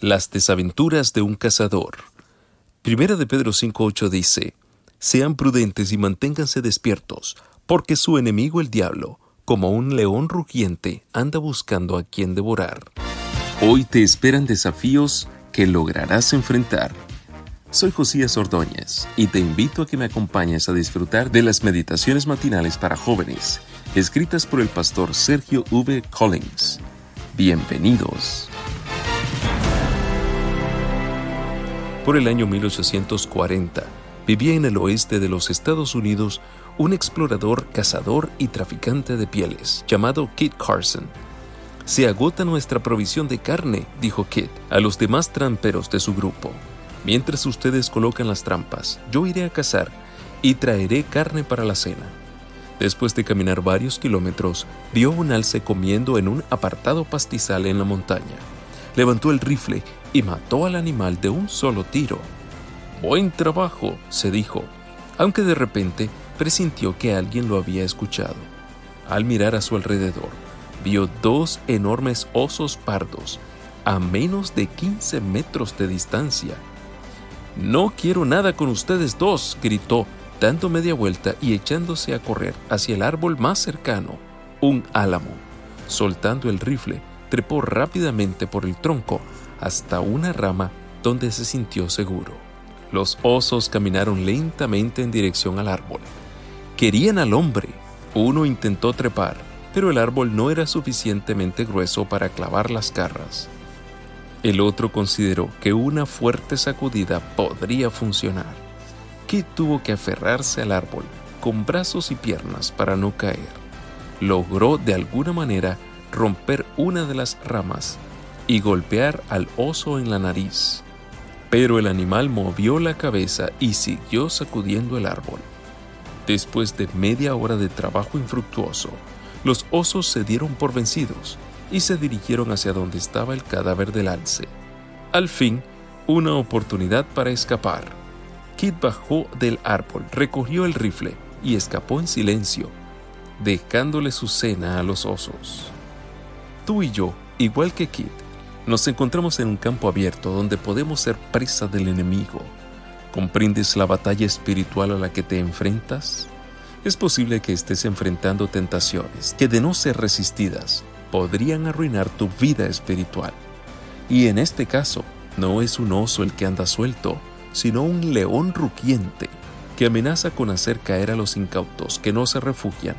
Las desaventuras de un cazador. Primera de Pedro 5.8 dice, Sean prudentes y manténganse despiertos, porque su enemigo el diablo, como un león rugiente, anda buscando a quien devorar. Hoy te esperan desafíos que lograrás enfrentar. Soy Josías Ordóñez y te invito a que me acompañes a disfrutar de las meditaciones matinales para jóvenes, escritas por el pastor Sergio V. Collins. Bienvenidos. Por el año 1840, vivía en el oeste de los Estados Unidos un explorador, cazador y traficante de pieles llamado Kit Carson. Se agota nuestra provisión de carne, dijo Kit a los demás tramperos de su grupo. Mientras ustedes colocan las trampas, yo iré a cazar y traeré carne para la cena. Después de caminar varios kilómetros, vio un alce comiendo en un apartado pastizal en la montaña. Levantó el rifle y mató al animal de un solo tiro. Buen trabajo, se dijo, aunque de repente presintió que alguien lo había escuchado. Al mirar a su alrededor, vio dos enormes osos pardos a menos de 15 metros de distancia no quiero nada con ustedes dos, gritó, dando media vuelta y echándose a correr hacia el árbol más cercano, un álamo. Soltando el rifle, trepó rápidamente por el tronco hasta una rama donde se sintió seguro. Los osos caminaron lentamente en dirección al árbol. Querían al hombre. Uno intentó trepar, pero el árbol no era suficientemente grueso para clavar las garras. El otro consideró que una fuerte sacudida podría funcionar. Kit tuvo que aferrarse al árbol con brazos y piernas para no caer. Logró de alguna manera romper una de las ramas y golpear al oso en la nariz. Pero el animal movió la cabeza y siguió sacudiendo el árbol. Después de media hora de trabajo infructuoso, los osos se dieron por vencidos y se dirigieron hacia donde estaba el cadáver del alce. Al fin, una oportunidad para escapar. Kit bajó del árbol, recogió el rifle y escapó en silencio, dejándole su cena a los osos. Tú y yo, igual que Kit, nos encontramos en un campo abierto donde podemos ser presa del enemigo. ¿Comprendes la batalla espiritual a la que te enfrentas? Es posible que estés enfrentando tentaciones que de no ser resistidas podrían arruinar tu vida espiritual. Y en este caso, no es un oso el que anda suelto, sino un león rugiente que amenaza con hacer caer a los incautos que no se refugian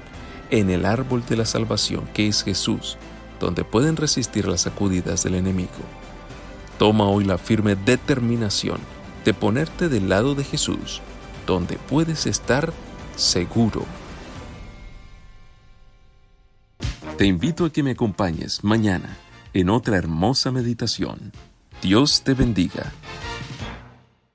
en el árbol de la salvación que es Jesús, donde pueden resistir las sacudidas del enemigo. Toma hoy la firme determinación de ponerte del lado de Jesús, donde puedes estar seguro. Te invito a que me acompañes mañana en otra hermosa meditación. Dios te bendiga.